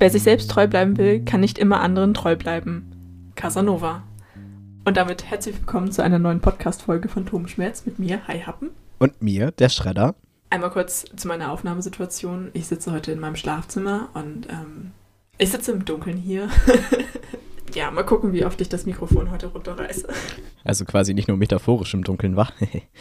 Wer sich selbst treu bleiben will, kann nicht immer anderen treu bleiben. Casanova. Und damit herzlich willkommen zu einer neuen Podcast-Folge von Tom Schmerz mit mir, Hi Happen. Und mir, der Schredder. Einmal kurz zu meiner Aufnahmesituation. Ich sitze heute in meinem Schlafzimmer und ähm, ich sitze im Dunkeln hier. ja, mal gucken, wie oft ich das Mikrofon heute runterreiße. Also quasi nicht nur metaphorisch im Dunkeln wach.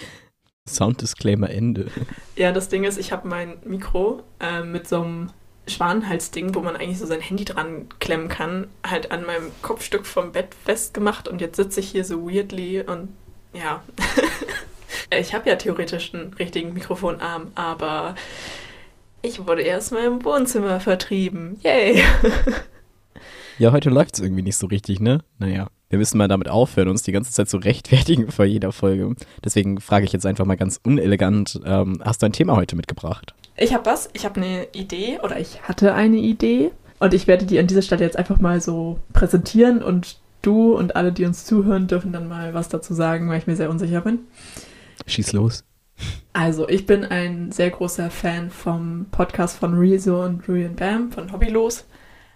Sound-Disclaimer Ende. Ja, das Ding ist, ich habe mein Mikro äh, mit so einem Schwanenhalsding, wo man eigentlich so sein Handy dran klemmen kann, halt an meinem Kopfstück vom Bett festgemacht und jetzt sitze ich hier so weirdly und ja. ich habe ja theoretisch einen richtigen Mikrofonarm, aber ich wurde erstmal im Wohnzimmer vertrieben. Yay! ja, heute läuft es irgendwie nicht so richtig, ne? Naja. Wir müssen mal damit aufhören, uns die ganze Zeit zu rechtfertigen vor jeder Folge. Deswegen frage ich jetzt einfach mal ganz unelegant, ähm, hast du ein Thema heute mitgebracht? Ich habe was, ich habe eine Idee oder ich hatte eine Idee und ich werde die an dieser Stelle jetzt einfach mal so präsentieren und du und alle, die uns zuhören, dürfen dann mal was dazu sagen, weil ich mir sehr unsicher bin. Schieß los. Also, ich bin ein sehr großer Fan vom Podcast von Rezo und Ruin Bam von Hobbylos.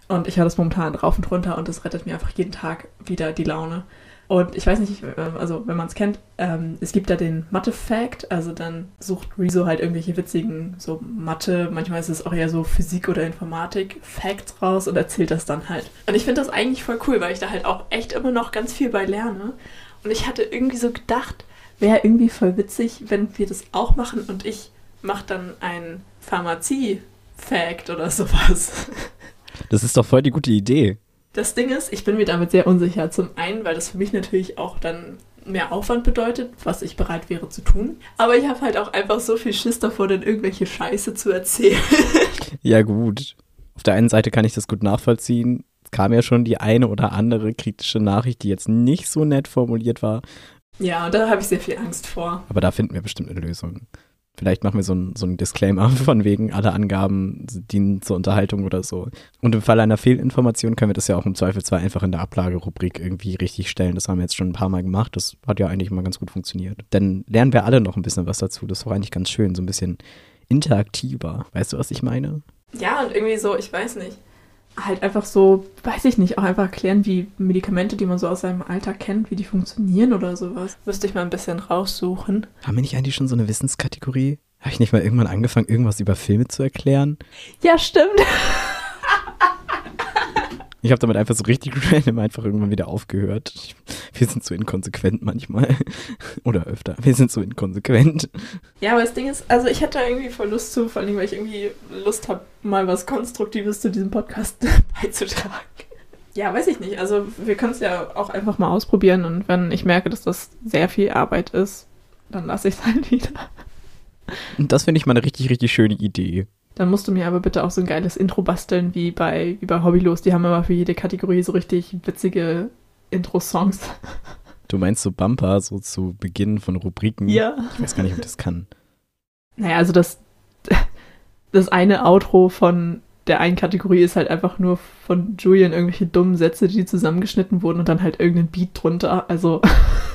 Und ich höre das momentan rauf und runter und das rettet mir einfach jeden Tag wieder die Laune. Und ich weiß nicht, also wenn man es kennt, ähm, es gibt da den Mathe-Fact, also dann sucht Rezo halt irgendwelche witzigen, so Mathe, manchmal ist es auch eher so Physik oder Informatik, Facts raus und erzählt das dann halt. Und ich finde das eigentlich voll cool, weil ich da halt auch echt immer noch ganz viel bei lerne. Und ich hatte irgendwie so gedacht, wäre irgendwie voll witzig, wenn wir das auch machen und ich mache dann ein Pharmazie-Fact oder sowas. Das ist doch voll die gute Idee. Das Ding ist, ich bin mir damit sehr unsicher. Zum einen, weil das für mich natürlich auch dann mehr Aufwand bedeutet, was ich bereit wäre zu tun. Aber ich habe halt auch einfach so viel Schiss davor, dann irgendwelche Scheiße zu erzählen. Ja, gut. Auf der einen Seite kann ich das gut nachvollziehen. Es kam ja schon die eine oder andere kritische Nachricht, die jetzt nicht so nett formuliert war. Ja, und da habe ich sehr viel Angst vor. Aber da finden wir bestimmt eine Lösung. Vielleicht machen wir so ein, so Disclaimer von wegen, alle Angaben dienen zur Unterhaltung oder so. Und im Fall einer Fehlinformation können wir das ja auch im Zweifelsfall einfach in der Ablagerubrik irgendwie richtig stellen. Das haben wir jetzt schon ein paar Mal gemacht. Das hat ja eigentlich immer ganz gut funktioniert. Dann lernen wir alle noch ein bisschen was dazu. Das ist auch eigentlich ganz schön, so ein bisschen interaktiver. Weißt du, was ich meine? Ja, und irgendwie so, ich weiß nicht halt einfach so, weiß ich nicht, auch einfach erklären, wie Medikamente, die man so aus seinem Alltag kennt, wie die funktionieren oder sowas. Müsste ich mal ein bisschen raussuchen. Haben wir nicht eigentlich schon so eine Wissenskategorie? Habe ich nicht mal irgendwann angefangen, irgendwas über Filme zu erklären? Ja, stimmt. Ich habe damit einfach so richtig random einfach irgendwann wieder aufgehört. Wir sind so inkonsequent manchmal. Oder öfter. Wir sind so inkonsequent. Ja, aber das Ding ist, also ich hätte da irgendwie voll Lust zu, vor allem, weil ich irgendwie Lust habe, mal was Konstruktives zu diesem Podcast beizutragen. Ja, weiß ich nicht. Also wir können es ja auch einfach mal ausprobieren und wenn ich merke, dass das sehr viel Arbeit ist, dann lasse ich es halt wieder. Und das finde ich mal eine richtig, richtig schöne Idee. Dann musst du mir aber bitte auch so ein geiles Intro basteln wie bei, wie bei Hobbylos. Die haben immer für jede Kategorie so richtig witzige Intro-Songs. Du meinst so Bumper, so zu Beginn von Rubriken? Ja. Ich weiß gar nicht, ob das kann. Naja, also das, das eine Outro von der einen Kategorie ist halt einfach nur von Julian irgendwelche dummen Sätze, die zusammengeschnitten wurden und dann halt irgendein Beat drunter. Also.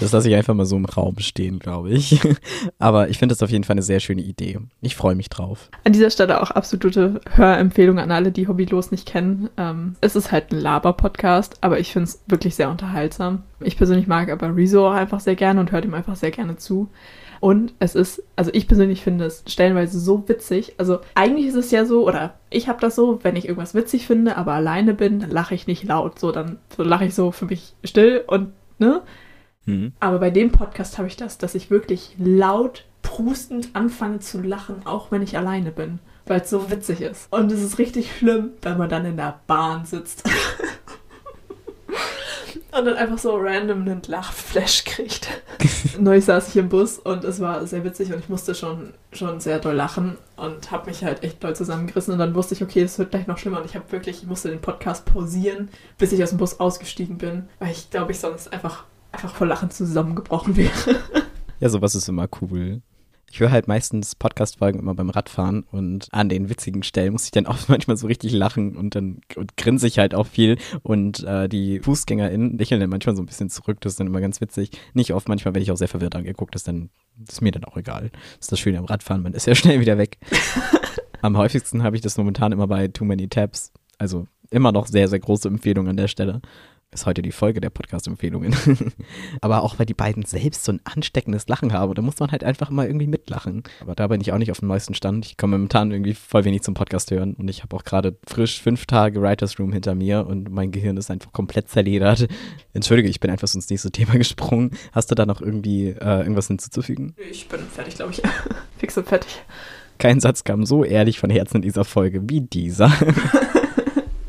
Das lasse ich einfach mal so im Raum stehen, glaube ich. Aber ich finde das auf jeden Fall eine sehr schöne Idee. Ich freue mich drauf. An dieser Stelle auch absolute Hörempfehlung an alle, die Hobbylos nicht kennen. Ähm, es ist halt ein Laber-Podcast, aber ich finde es wirklich sehr unterhaltsam. Ich persönlich mag aber Rezo auch einfach sehr gerne und höre ihm einfach sehr gerne zu. Und es ist, also ich persönlich finde es stellenweise so witzig. Also eigentlich ist es ja so, oder ich habe das so, wenn ich irgendwas witzig finde, aber alleine bin, dann lache ich nicht laut. So, dann so lache ich so für mich still und, ne? Mhm. Aber bei dem Podcast habe ich das, dass ich wirklich laut, prustend anfange zu lachen, auch wenn ich alleine bin, weil es so witzig ist. Und es ist richtig schlimm, wenn man dann in der Bahn sitzt. und dann einfach so random einen Lachflash kriegt. Neulich saß ich im Bus und es war sehr witzig und ich musste schon, schon sehr doll lachen und habe mich halt echt doll zusammengerissen und dann wusste ich, okay, es wird gleich noch schlimmer und ich habe wirklich, ich musste den Podcast pausieren, bis ich aus dem Bus ausgestiegen bin, weil ich glaube, ich sonst einfach einfach vor Lachen zusammengebrochen wäre. Ja, sowas ist immer cool. Ich höre halt meistens Podcast-Folgen immer beim Radfahren und an den witzigen Stellen muss ich dann auch manchmal so richtig lachen und dann und grinse ich halt auch viel und äh, die FußgängerInnen lächeln dann manchmal so ein bisschen zurück, das ist dann immer ganz witzig. Nicht oft, manchmal werde ich auch sehr verwirrt angeguckt, das, dann, das ist mir dann auch egal. Das ist das Schöne am Radfahren, man ist ja schnell wieder weg. Am häufigsten habe ich das momentan immer bei Too Many Tabs. Also immer noch sehr, sehr große Empfehlung an der Stelle. Ist heute die Folge der Podcast-Empfehlungen. Aber auch weil die beiden selbst so ein ansteckendes Lachen haben. Da muss man halt einfach immer irgendwie mitlachen. Aber da bin ich auch nicht auf dem neuesten Stand. Ich komme momentan irgendwie voll wenig zum Podcast hören. Und ich habe auch gerade frisch fünf Tage Writers Room hinter mir und mein Gehirn ist einfach komplett zerledert. Entschuldige, ich bin einfach so ins nächste Thema gesprungen. Hast du da noch irgendwie äh, irgendwas hinzuzufügen? Ich bin fertig, glaube ich. Fix und fertig. Kein Satz kam so ehrlich von Herzen in dieser Folge wie dieser.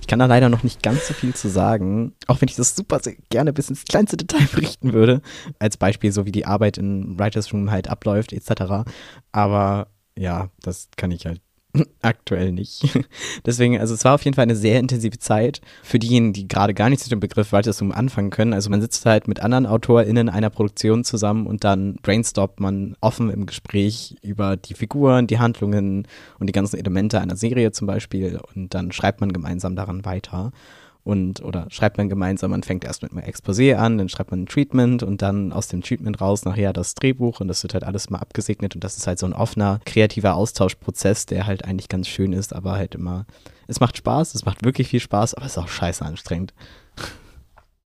Ich kann da leider noch nicht ganz so viel zu sagen, auch wenn ich das super gerne bis ins kleinste Detail berichten würde. Als Beispiel, so wie die Arbeit in Writers Room halt abläuft, etc. Aber ja, das kann ich halt Aktuell nicht. Deswegen, also es war auf jeden Fall eine sehr intensive Zeit für diejenigen, die gerade gar nichts mit dem Begriff Writers anfangen können. Also man sitzt halt mit anderen AutorInnen einer Produktion zusammen und dann brainstormt man offen im Gespräch über die Figuren, die Handlungen und die ganzen Elemente einer Serie zum Beispiel und dann schreibt man gemeinsam daran weiter und oder schreibt man gemeinsam, man fängt erst mit einem Exposé an, dann schreibt man ein Treatment und dann aus dem Treatment raus nachher das Drehbuch und das wird halt alles mal abgesegnet und das ist halt so ein offener, kreativer Austauschprozess, der halt eigentlich ganz schön ist, aber halt immer, es macht Spaß, es macht wirklich viel Spaß, aber es ist auch scheiße anstrengend.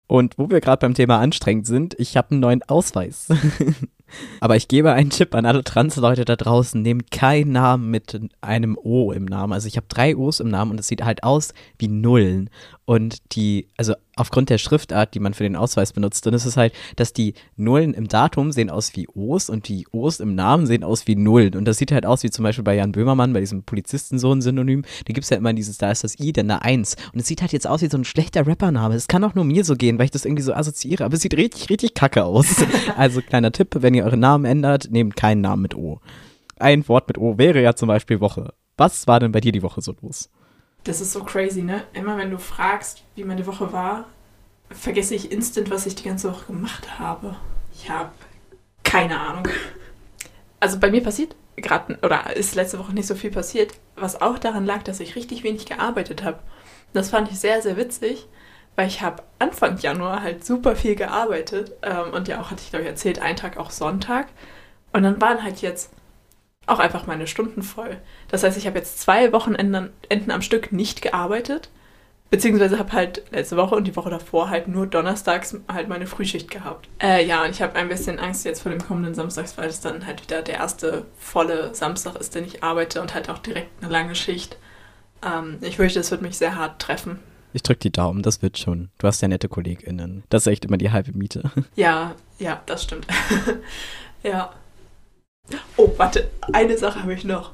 Und wo wir gerade beim Thema anstrengend sind, ich habe einen neuen Ausweis. Aber ich gebe einen Tipp an alle Trans-Leute da draußen, nehmt keinen Namen mit einem O im Namen. Also ich habe drei O's im Namen und es sieht halt aus wie Nullen. Und die, also aufgrund der Schriftart, die man für den Ausweis benutzt, dann ist es halt, dass die Nullen im Datum sehen aus wie O's und die O's im Namen sehen aus wie Nullen. Und das sieht halt aus wie zum Beispiel bei Jan Böhmermann, bei diesem Polizisten so ein Synonym. Da gibt es ja immer dieses, da ist das I, dann eine Eins. Und es sieht halt jetzt aus wie so ein schlechter Rappername. Es kann auch nur mir so gehen, weil ich das irgendwie so assoziiere. Aber es sieht richtig, richtig kacke aus. also kleiner Tipp, wenn ihr euren Namen ändert, nehmt keinen Namen mit O. Ein Wort mit O wäre ja zum Beispiel Woche. Was war denn bei dir die Woche so los? Das ist so crazy, ne? Immer wenn du fragst, wie meine Woche war, vergesse ich instant, was ich die ganze Woche gemacht habe. Ich habe keine Ahnung. Also bei mir passiert gerade, oder ist letzte Woche nicht so viel passiert, was auch daran lag, dass ich richtig wenig gearbeitet habe. Das fand ich sehr, sehr witzig, weil ich habe Anfang Januar halt super viel gearbeitet ähm, und ja auch, hatte ich glaube ich erzählt, einen Tag auch Sonntag. Und dann waren halt jetzt auch einfach meine Stunden voll. Das heißt, ich habe jetzt zwei Wochenenden Enden am Stück nicht gearbeitet, beziehungsweise habe halt letzte Woche und die Woche davor halt nur donnerstags halt meine Frühschicht gehabt. Äh, ja, und ich habe ein bisschen Angst jetzt vor dem kommenden Samstag, weil es dann halt wieder der erste volle Samstag ist, den ich arbeite und halt auch direkt eine lange Schicht. Ähm, ich fürchte, es wird mich sehr hart treffen. Ich drücke die Daumen, das wird schon. Du hast ja nette KollegInnen. Das ist echt immer die halbe Miete. Ja, ja, das stimmt. ja. Oh, warte, eine Sache habe ich noch.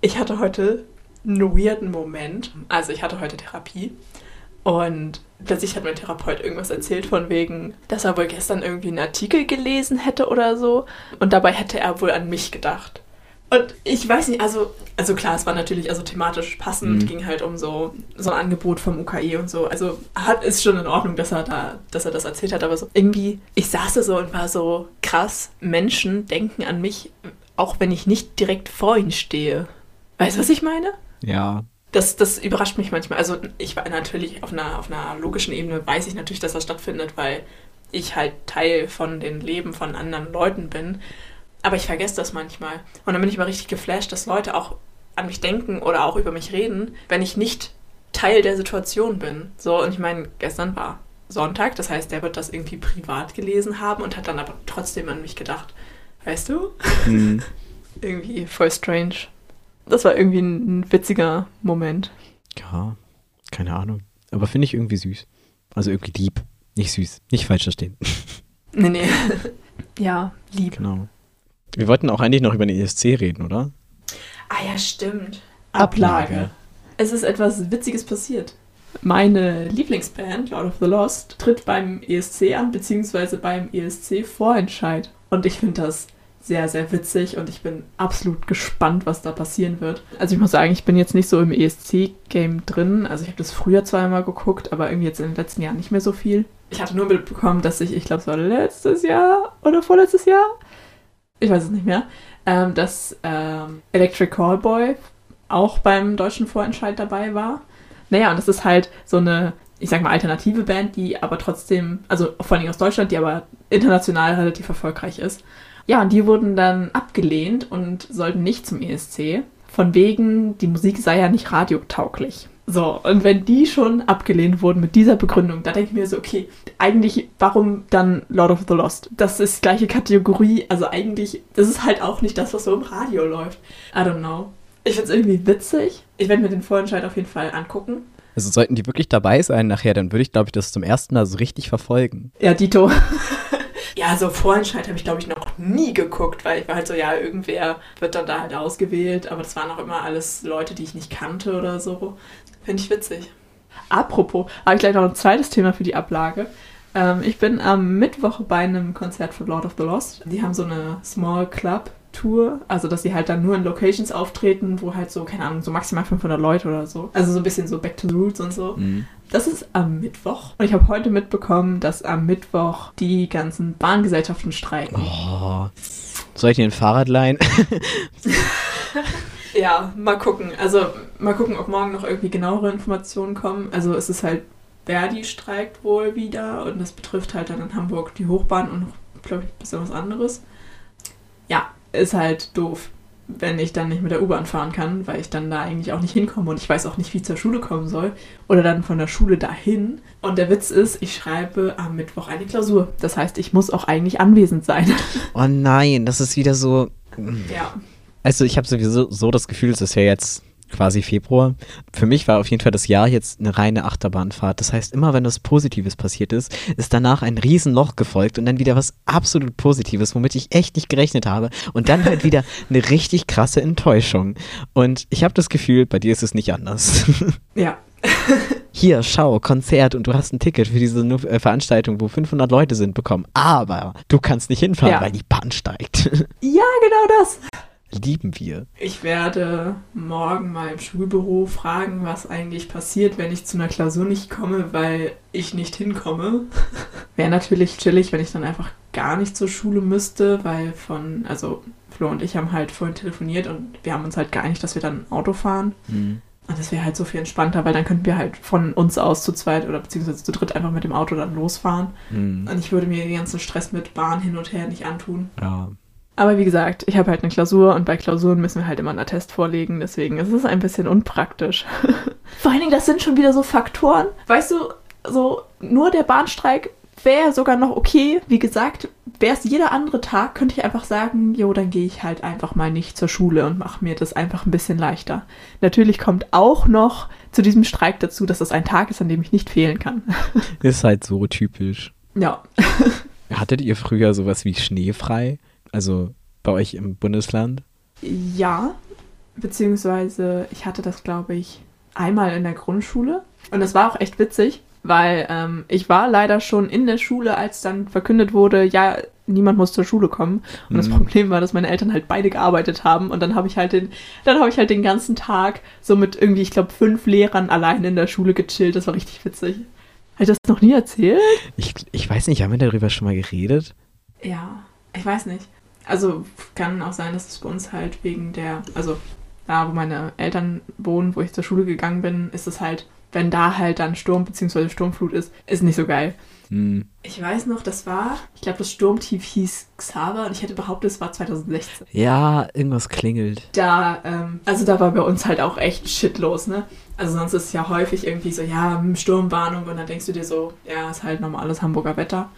Ich hatte heute einen weirden Moment. Also ich hatte heute Therapie und plötzlich hat mein Therapeut irgendwas erzählt von wegen, dass er wohl gestern irgendwie einen Artikel gelesen hätte oder so und dabei hätte er wohl an mich gedacht. Und ich weiß nicht, also, also klar, es war natürlich also thematisch passend, mhm. ging halt um so, so ein Angebot vom UKE und so. Also hat, ist schon in Ordnung, dass er da, dass er das erzählt hat, aber so irgendwie, ich saß da so und war so krass, Menschen denken an mich, auch wenn ich nicht direkt vor ihnen stehe. Weißt du, was ich meine? Ja. Das, das überrascht mich manchmal. Also ich war natürlich auf einer, auf einer logischen Ebene, weiß ich natürlich, dass das stattfindet, weil ich halt Teil von den Leben von anderen Leuten bin. Aber ich vergesse das manchmal. Und dann bin ich mal richtig geflasht, dass Leute auch an mich denken oder auch über mich reden, wenn ich nicht Teil der Situation bin. So, und ich meine, gestern war Sonntag, das heißt, der wird das irgendwie privat gelesen haben und hat dann aber trotzdem an mich gedacht. Weißt du? Mhm. irgendwie voll strange. Das war irgendwie ein, ein witziger Moment. Ja, keine Ahnung. Aber finde ich irgendwie süß. Also irgendwie lieb. Nicht süß. Nicht falsch verstehen. Nee, nee. ja, lieb. Genau. Wir wollten auch eigentlich noch über den ESC reden, oder? Ah ja, stimmt. Ablage. Ablage. Es ist etwas Witziges passiert. Meine Lieblingsband, Lord of the Lost, tritt beim ESC an, beziehungsweise beim ESC-Vorentscheid. Und ich finde das sehr, sehr witzig und ich bin absolut gespannt, was da passieren wird. Also ich muss sagen, ich bin jetzt nicht so im ESC-Game drin. Also ich habe das früher zweimal geguckt, aber irgendwie jetzt in den letzten Jahren nicht mehr so viel. Ich hatte nur mitbekommen, dass ich, ich glaube, es war letztes Jahr oder vorletztes Jahr, ich weiß es nicht mehr, ähm, dass ähm, Electric Callboy auch beim deutschen Vorentscheid dabei war. Naja, und das ist halt so eine, ich sag mal, alternative Band, die aber trotzdem, also vor allem aus Deutschland, die aber international relativ erfolgreich ist. Ja, und die wurden dann abgelehnt und sollten nicht zum ESC von wegen, die Musik sei ja nicht radiotauglich. So, und wenn die schon abgelehnt wurden mit dieser Begründung, da denke ich mir so, okay, eigentlich, warum dann Lord of the Lost? Das ist gleiche Kategorie, also eigentlich, das ist halt auch nicht das, was so im Radio läuft. I don't know. Ich finde es irgendwie witzig. Ich werde mir den Vorentscheid auf jeden Fall angucken. Also sollten die wirklich dabei sein nachher, dann würde ich, glaube ich, das zum ersten Mal so richtig verfolgen. Ja, Dito. ja, so Vorentscheid habe ich, glaube ich, noch nie geguckt, weil ich war halt so, ja, irgendwer wird dann da halt ausgewählt, aber das waren auch immer alles Leute, die ich nicht kannte oder so. Finde ich witzig. Apropos, habe ich gleich noch ein zweites Thema für die Ablage. Ähm, ich bin am Mittwoch bei einem Konzert von Lord of the Lost. Die haben so eine Small Club Tour, also dass sie halt dann nur in Locations auftreten, wo halt so, keine Ahnung, so maximal 500 Leute oder so. Also so ein bisschen so Back to the Roots und so. Mhm. Das ist am Mittwoch. Und ich habe heute mitbekommen, dass am Mittwoch die ganzen Bahngesellschaften streiken. Oh. Soll ich dir ein Fahrrad leihen? Ja, mal gucken. Also mal gucken, ob morgen noch irgendwie genauere Informationen kommen. Also es ist halt, Verdi streikt wohl wieder und das betrifft halt dann in Hamburg die Hochbahn und noch, glaube ich, ein bisschen was anderes. Ja, ist halt doof, wenn ich dann nicht mit der U-Bahn fahren kann, weil ich dann da eigentlich auch nicht hinkomme und ich weiß auch nicht, wie ich zur Schule kommen soll. Oder dann von der Schule dahin. Und der Witz ist, ich schreibe am Mittwoch eine Klausur. Das heißt, ich muss auch eigentlich anwesend sein. Oh nein, das ist wieder so. ja. Also ich habe sowieso so das Gefühl, es ist ja jetzt quasi Februar. Für mich war auf jeden Fall das Jahr jetzt eine reine Achterbahnfahrt. Das heißt, immer wenn was Positives passiert ist, ist danach ein Riesenloch gefolgt und dann wieder was absolut Positives, womit ich echt nicht gerechnet habe. Und dann halt wieder eine richtig krasse Enttäuschung. Und ich habe das Gefühl, bei dir ist es nicht anders. Ja. Hier, schau, Konzert und du hast ein Ticket für diese äh, Veranstaltung, wo 500 Leute sind, bekommen. Aber du kannst nicht hinfahren, Ja. weil die Bahn steigt. Ja, genau das. Lieben wir. Ich werde morgen mal im Schulbüro fragen, was eigentlich passiert, wenn ich zu einer Klausur nicht komme, weil ich nicht hinkomme. Wäre natürlich chillig, wenn ich dann einfach gar nicht zur Schule müsste, weil von, also Flo und ich haben halt vorhin telefoniert und wir haben uns halt geeinigt, dass wir dann Auto fahren. Hm. Und das wäre halt so viel entspannter, weil dann könnten wir halt von uns aus zu zweit oder beziehungsweise zu dritt einfach mit dem Auto dann losfahren. Hm. Und ich würde mir den ganzen Stress mit Bahn hin und her nicht antun. Ja. Aber wie gesagt, ich habe halt eine Klausur und bei Klausuren müssen wir halt immer einen Attest vorlegen, deswegen ist es ein bisschen unpraktisch. Vor allen Dingen, das sind schon wieder so Faktoren. Weißt du, so nur der Bahnstreik wäre sogar noch okay. Wie gesagt, wäre es jeder andere Tag, könnte ich einfach sagen, jo, dann gehe ich halt einfach mal nicht zur Schule und mache mir das einfach ein bisschen leichter. Natürlich kommt auch noch zu diesem Streik dazu, dass das ein Tag ist, an dem ich nicht fehlen kann. Ist halt so typisch. Ja, Hattet ihr früher sowas wie schneefrei? Also bei euch im Bundesland? Ja, beziehungsweise ich hatte das, glaube ich, einmal in der Grundschule. Und das war auch echt witzig, weil ähm, ich war leider schon in der Schule, als dann verkündet wurde, ja, niemand muss zur Schule kommen. Und das Mhm. Problem war, dass meine Eltern halt beide gearbeitet haben. Und dann habe ich halt den, dann habe ich halt den ganzen Tag so mit irgendwie, ich glaube, fünf Lehrern allein in der Schule gechillt. Das war richtig witzig. Habe ich das noch nie erzählt? Ich, ich weiß nicht, haben wir darüber schon mal geredet? Ja, ich weiß nicht. Also kann auch sein, dass es bei uns halt wegen der, also da, wo meine Eltern wohnen, wo ich zur Schule gegangen bin, ist es halt, wenn da halt dann Sturm bzw. Sturmflut ist, ist nicht so geil. Hm. Ich weiß noch, das war, ich glaube, das Sturmtief hieß Xaver und ich hätte behauptet, es war 2016. Ja, irgendwas klingelt. Da, ähm, also da war bei uns halt auch echt Shit los, ne? Also sonst ist es ja häufig irgendwie so, ja, Sturmwarnung und dann denkst du dir so, ja, ist halt normales Hamburger Wetter.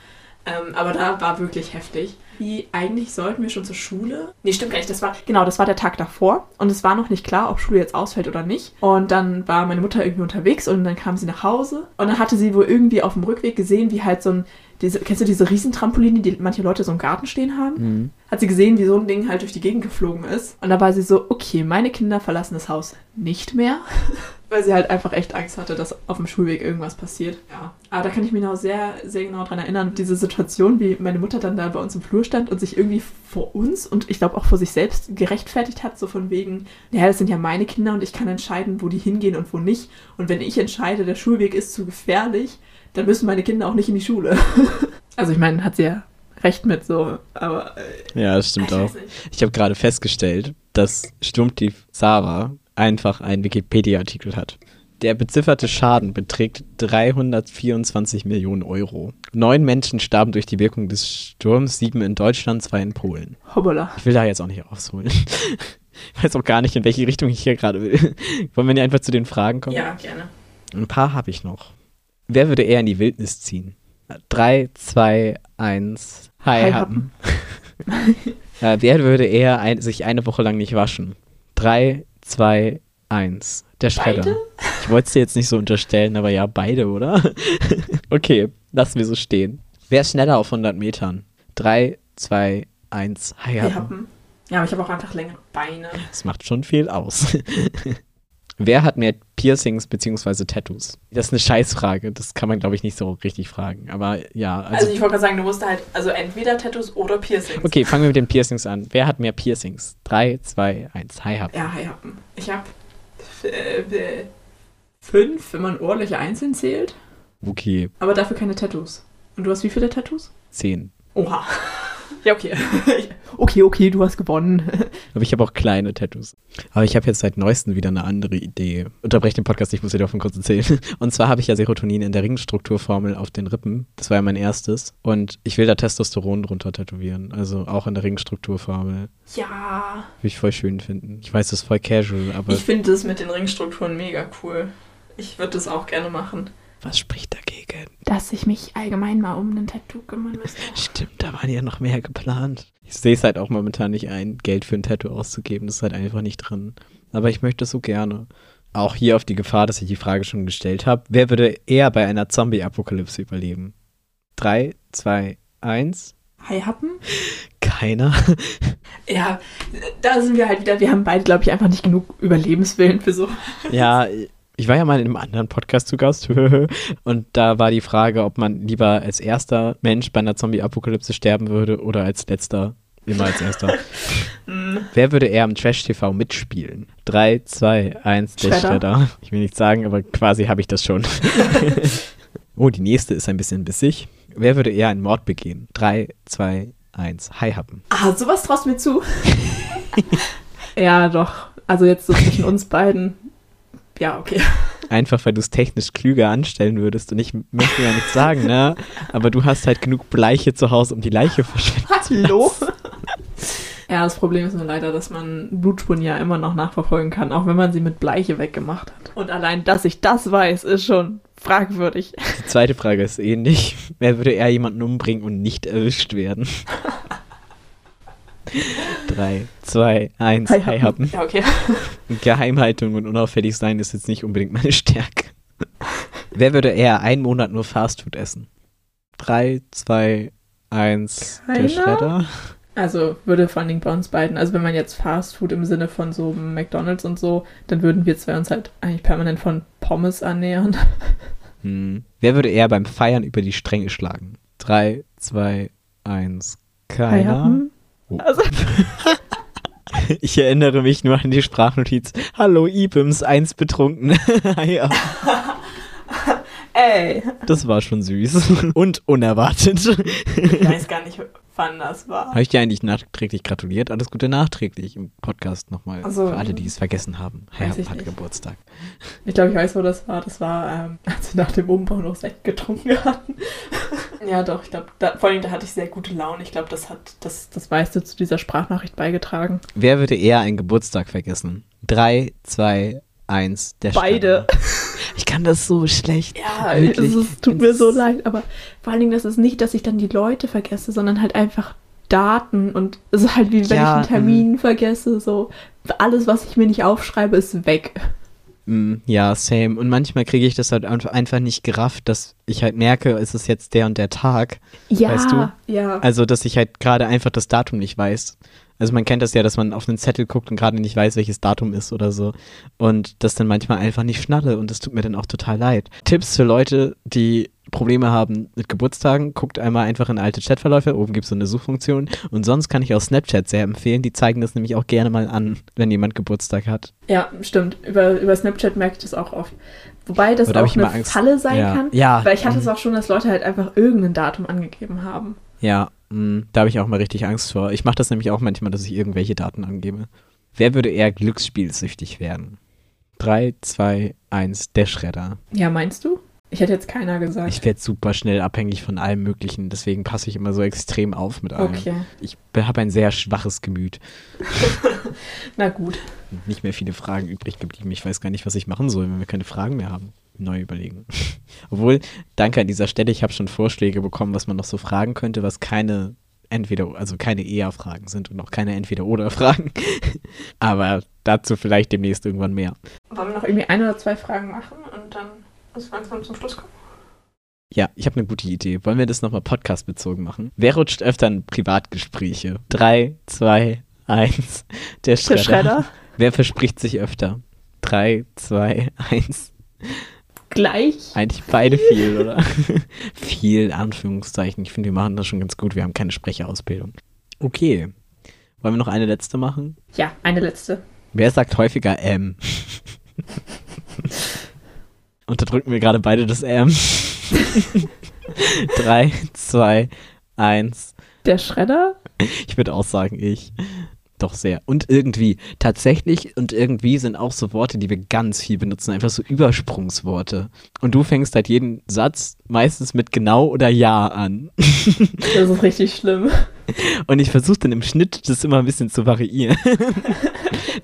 Ähm, aber da war wirklich heftig. Wie eigentlich sollten wir schon zur Schule? Nee, stimmt gar nicht. Das war, genau, das war der Tag davor. Und es war noch nicht klar, ob Schule jetzt ausfällt oder nicht. Und dann war meine Mutter irgendwie unterwegs und dann kam sie nach Hause. Und dann hatte sie wohl irgendwie auf dem Rückweg gesehen, wie halt so ein, diese, kennst du diese Riesentrampoline, die manche Leute so im Garten stehen haben? Hm. Hat sie gesehen, wie so ein Ding halt durch die Gegend geflogen ist. Und da war sie so, okay, meine Kinder verlassen das Haus nicht mehr. Weil sie halt einfach echt Angst hatte, dass auf dem Schulweg irgendwas passiert. Ja. Aber da kann ich mich noch sehr, sehr genau dran erinnern. Diese Situation, wie meine Mutter dann da bei uns im Flur stand und sich irgendwie vor uns und ich glaube auch vor sich selbst gerechtfertigt hat, so von wegen, ja, das sind ja meine Kinder und ich kann entscheiden, wo die hingehen und wo nicht. Und wenn ich entscheide, der Schulweg ist zu gefährlich, dann müssen meine Kinder auch nicht in die Schule. also ich meine, hat sie ja recht mit so, aber äh, Ja, das stimmt ich auch. nicht. Ich habe gerade festgestellt, dass Sturmtief Sava einfach einen Wikipedia-Artikel hat. Der bezifferte Schaden beträgt 324 Millionen Euro. Neun Menschen starben durch die Wirkung des Sturms, sieben in Deutschland, zwei in Polen. Hoppala. Ich will da jetzt auch nicht ausholen. Ich weiß auch gar nicht, in welche Richtung ich hier gerade will. Wollen wir nicht einfach zu den Fragen kommen? Ja, gerne. Ein paar habe ich noch. Wer würde eher in die Wildnis ziehen? Drei, zwei, eins. Hi, Hi, Happen. äh, wer würde eher ein, sich eine Woche lang nicht waschen? Drei, zwei, eins. Der Schredder. Beide? Ich wollte es dir jetzt nicht so unterstellen, aber ja, beide, oder? okay, lassen wir so stehen. Wer ist schneller auf 100 Metern? Drei, zwei, eins. Hi, Wir Happen. haben. Ja, aber ich habe auch einfach längere Beine. Das macht schon viel aus. Wer hat mehr Piercings bzw. Tattoos? Das ist eine Scheißfrage. Das kann man, glaube ich, nicht so richtig fragen. Aber ja, Also, also. ich wollte gerade sagen, du musst halt, also entweder Tattoos oder Piercings. okay, fangen wir mit den Piercings an. Wer hat mehr Piercings? Drei, zwei, eins. Hi, hab. Ja, hi, Happen. Ich habe äh, äh, fünf, wenn man Ohrlöcher einzeln zählt. Okay, Aber dafür keine Tattoos. Und du hast wie viele Tattoos? zehn. Oha. Ja, okay. okay, okay, du hast gewonnen. Aber ich habe auch kleine Tattoos. Aber ich habe jetzt seit neuestem wieder eine andere Idee. Unterbreche den Podcast, ich muss dir davon kurz erzählen. Und zwar habe ich ja Serotonin in der Ringstrukturformel auf den Rippen. Das war ja mein erstes. Und ich will da Testosteron drunter tätowieren. Also auch in der Ringstrukturformel. Ja. Würde ich voll schön finden. Ich weiß, das ist voll casual, aber Ich finde das mit den Ringstrukturen mega cool. Ich würde das auch gerne machen. Was spricht dagegen? Dass ich mich allgemein mal um ein Tattoo kümmern müsste. Stimmt, da waren ja noch mehr geplant. Ich sehe es halt auch momentan nicht ein, Geld für ein Tattoo auszugeben. Das ist halt einfach nicht drin. Aber ich möchte es so gerne. Auch hier auf die Gefahr, dass ich die Frage schon gestellt habe. Wer würde eher bei einer Zombie-Apokalypse überleben? Drei, zwei, eins. Hi, Happen? Keiner. Ja, da sind wir halt wieder. Wir haben beide, glaube ich, einfach nicht genug Überlebenswillen für so. ja, ich war ja mal in einem anderen Podcast zu Gast. Und da war die Frage, ob man lieber als erster Mensch bei einer Zombie-Apokalypse sterben würde oder als letzter. Immer als erster. Hm, Wer würde eher am Trash-TV mitspielen? Drei, zwei, eins, der Shredder. Ich will nicht sagen, aber quasi habe ich das schon. oh, die nächste ist ein bisschen bissig. Wer würde eher einen Mord begehen? Drei, zwei, eins. Hi, Happen. Ah, sowas traust du mir zu. ja, doch. Also jetzt so zwischen uns beiden. Ja, okay. Einfach, weil du es technisch klüger anstellen würdest. Und ich möchte ja nichts sagen, ne? Aber du hast halt genug Bleiche zu Hause, um die Leiche verschwinden. Hallo? Ja, das Problem ist nur leider, dass man Blutspuren ja immer noch nachverfolgen kann, auch wenn man sie mit Bleiche weggemacht hat. Und allein, dass ich das weiß, ist schon fragwürdig. Die zweite Frage ist ähnlich. Wer würde eher jemanden umbringen und nicht erwischt werden? Drei, zwei, eins. Hi, Happen. Ja, okay. Geheimhaltung und unauffällig sein ist jetzt nicht unbedingt meine Stärke. Wer würde eher einen Monat nur Fastfood essen? Drei, zwei, eins. Der Keiner? Schredder. Also würde vor allen Dingen bei uns beiden, also wenn man jetzt Fast Food im Sinne von so McDonalds und so, dann würden wir zwei uns halt eigentlich permanent von Pommes ernähren. Hm. Wer würde eher beim Feiern über die Stränge schlagen? Drei, zwei, eins. Keiner. Happen? Also, Ich erinnere mich nur an die Sprachnotiz. Hallo, Ibims, eins betrunken. ja, ey, das war schon süß. Und unerwartet. ich weiß gar nicht, wann das war. Habe ich dir eigentlich nachträglich gratuliert? Alles Gute nachträglich im Podcast nochmal. Ach so. Für alle, die es vergessen haben. Herr hat nicht. Geburtstag. Ich glaube, ich weiß, wo das war. Das war, ähm, als wir nach dem Umbau noch Sekt getrunken hatten. ja, doch, ich glaube, da, vor allem da hatte ich sehr gute Laune. Ich glaube, das hat das, das meiste zu dieser Sprachnachricht beigetragen. Wer würde eher einen Geburtstag vergessen? Drei, zwei, eins. Der Beide. Ich kann das so schlecht. Ja, Wirklich. es tut mir so leid, aber vor allen Dingen, das ist nicht, dass ich dann die Leute vergesse, sondern halt einfach Daten und es ist halt wie wenn Ja, ich einen Termin vergesse, so alles, was ich mir nicht aufschreibe, ist weg. Mm, Ja, same. Und manchmal kriege ich das halt einf- einfach nicht gerafft, dass ich halt merke, es ist jetzt der und der Tag. Ja, Weißt du? ja. Also, dass ich halt gerade einfach das Datum nicht weiß. Also man kennt das ja, dass man auf einen Zettel guckt und gerade nicht weiß, welches Datum ist oder so. Und das dann manchmal einfach nicht schnalle und das tut mir dann auch total leid. Tipps für Leute, die Probleme haben mit Geburtstagen, guckt einmal einfach in alte Chatverläufe, oben gibt es so eine Suchfunktion. Und sonst kann ich auch Snapchat sehr empfehlen, die zeigen das nämlich auch gerne mal an, wenn jemand Geburtstag hat. Ja, stimmt. Über, über Snapchat merke ich das auch oft. Wobei das auch ich eine. Falle sein Ja. kann. Ja. Weil ich hatte Mhm. es auch schon, dass Leute halt einfach irgendein Datum angegeben haben. Ja, da habe ich auch mal richtig Angst vor. Ich mache das nämlich auch manchmal, dass ich irgendwelche Daten angebe. Wer würde eher glücksspielsüchtig werden? Drei, zwei, eins, der Schredder. Ja, meinst du? Ich hätte jetzt keiner gesagt. Ich werde super schnell abhängig von allem Möglichen, deswegen passe ich immer so extrem auf mit allem. okay. Ich habe ein sehr schwaches Gemüt. Na gut. Nicht mehr viele Fragen übrig geblieben. Ich weiß gar nicht, was ich machen soll, wenn wir keine Fragen mehr haben. Neu überlegen. Obwohl, danke an dieser Stelle, ich habe schon Vorschläge bekommen, was man noch so fragen könnte, was keine entweder, also keine eher-Fragen sind und auch keine entweder-oder-Fragen. Aber dazu vielleicht demnächst irgendwann mehr. Wollen wir noch irgendwie ein oder zwei Fragen machen und dann muss langsam zum Schluss kommen? Ja, ich habe eine gute Idee. Wollen wir das nochmal podcastbezogen machen? Wer rutscht öfter in Privatgespräche? Drei, zwei, eins. Der Schredder. Der Schredder. Wer verspricht sich öfter? Drei, zwei, eins. Gleich. Eigentlich beide viel, oder? viel, Anführungszeichen. Ich finde, wir machen das schon ganz gut. Wir haben keine Sprecherausbildung. Okay. Wollen wir noch eine letzte machen? Ja, eine letzte. Wer sagt häufiger M? Unterdrücken wir gerade beide das M. Drei, zwei, eins. Der Schredder? Ich würde auch sagen, ich. Doch sehr. Und irgendwie. Tatsächlich und irgendwie sind auch so Worte, die wir ganz viel benutzen. Einfach so Übersprungsworte. Und du fängst halt jeden Satz meistens mit genau oder ja an. Das ist richtig schlimm. Und ich versuche dann im Schnitt das immer ein bisschen zu variieren.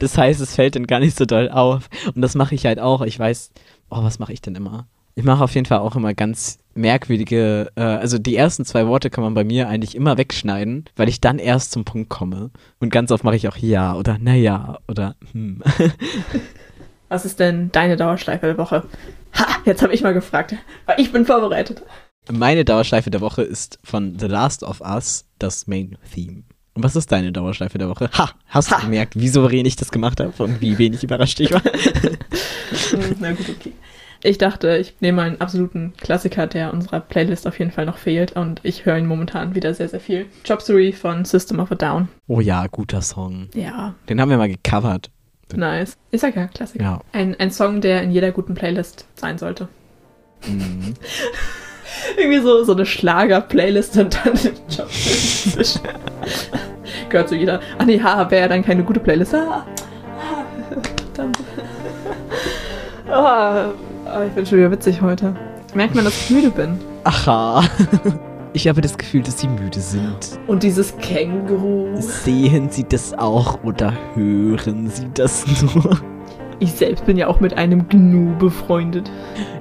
Das heißt, es fällt dann gar nicht so doll auf. Und das mache ich halt auch. Ich weiß, oh, was mache ich denn immer? Ich mache auf jeden Fall auch immer ganz merkwürdige, äh, also die ersten zwei Worte kann man bei mir eigentlich immer wegschneiden, weil ich dann erst zum Punkt komme. Und ganz oft mache ich auch ja oder naja oder hm. Was ist denn deine Dauerschleife der Woche? Ha, jetzt habe ich mal gefragt, weil ich bin vorbereitet. Meine Dauerschleife der Woche ist von The Last of Us das Main Theme. Und was ist deine Dauerschleife der Woche? Ha, hast Ha. du gemerkt, wie souverän ich das gemacht habe und wie wenig überrascht ich war? Na gut, okay. Ich dachte, ich nehme einen absoluten Klassiker, der unserer Playlist auf jeden Fall noch fehlt und ich höre ihn momentan wieder sehr, sehr viel. Job Story von System of a Down. Oh ja, guter Song. Ja, Den haben wir mal gecovert. nice. Sag ja, Klassiker. Ja. Ein, ein Song, der in jeder guten Playlist sein sollte. Mhm. Irgendwie so, so eine Schlager-Playlist und dann zwischen. Gehört zu jeder. Ach nee, ha, wäre ja dann keine gute Playlist. Ah, ah, verdammt. Ah, ah, ich bin schon wieder witzig heute. Merkt man, dass ich müde bin. Aha. Ich habe das Gefühl, dass Sie müde sind. Und dieses Känguru. Sehen Sie das auch oder hören Sie das nur? Ich selbst bin ja auch mit einem Gnu befreundet.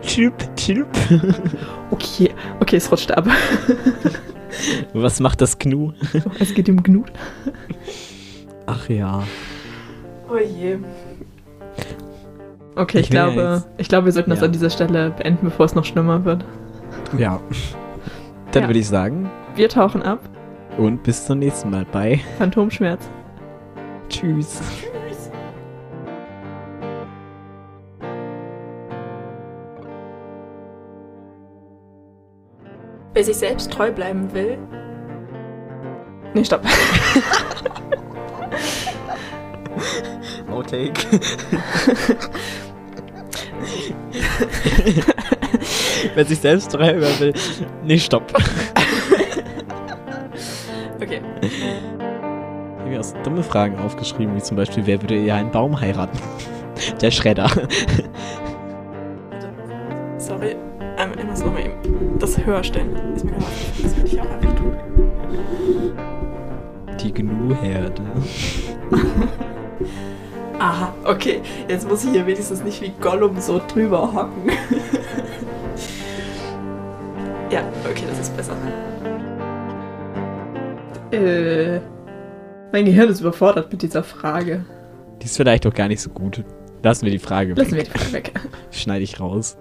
Chirp, chirp. Okay, okay, es rutscht ab. Was macht das Gnu? es geht um Gnu. Ach ja. Oh je. Okay, ich, ja glaube, jetzt- ich glaube, wir sollten das Ja. an dieser Stelle beenden, bevor es noch schlimmer wird. Ja. Dann Ja. würde ich sagen, Wir tauchen ab. und bis zum nächsten Mal bei Phantomschmerz. Tschüss. Wer sich selbst treu bleiben will. Nee, stopp. Outtake. Wer sich selbst treu hören will. Nee, stopp. Okay. Ich habe mir auch so dumme Fragen aufgeschrieben, wie zum Beispiel, wer würde eher einen Baum heiraten? Der Schredder. Sorry. Einmal, ich muss nochmal eben das höher stellen. Ist mir gerade. Das könnte ich auch einfach tun. Die Gnu-Herde. Aha, okay. Jetzt muss ich hier wenigstens nicht wie Gollum so drüber hocken. ja, okay, das ist besser. Äh. Mein Gehirn ist überfordert mit dieser Frage. Die ist vielleicht auch gar nicht so gut. Lassen wir die Frage Lassen wir weg. die Frage weg. Schneide ich raus.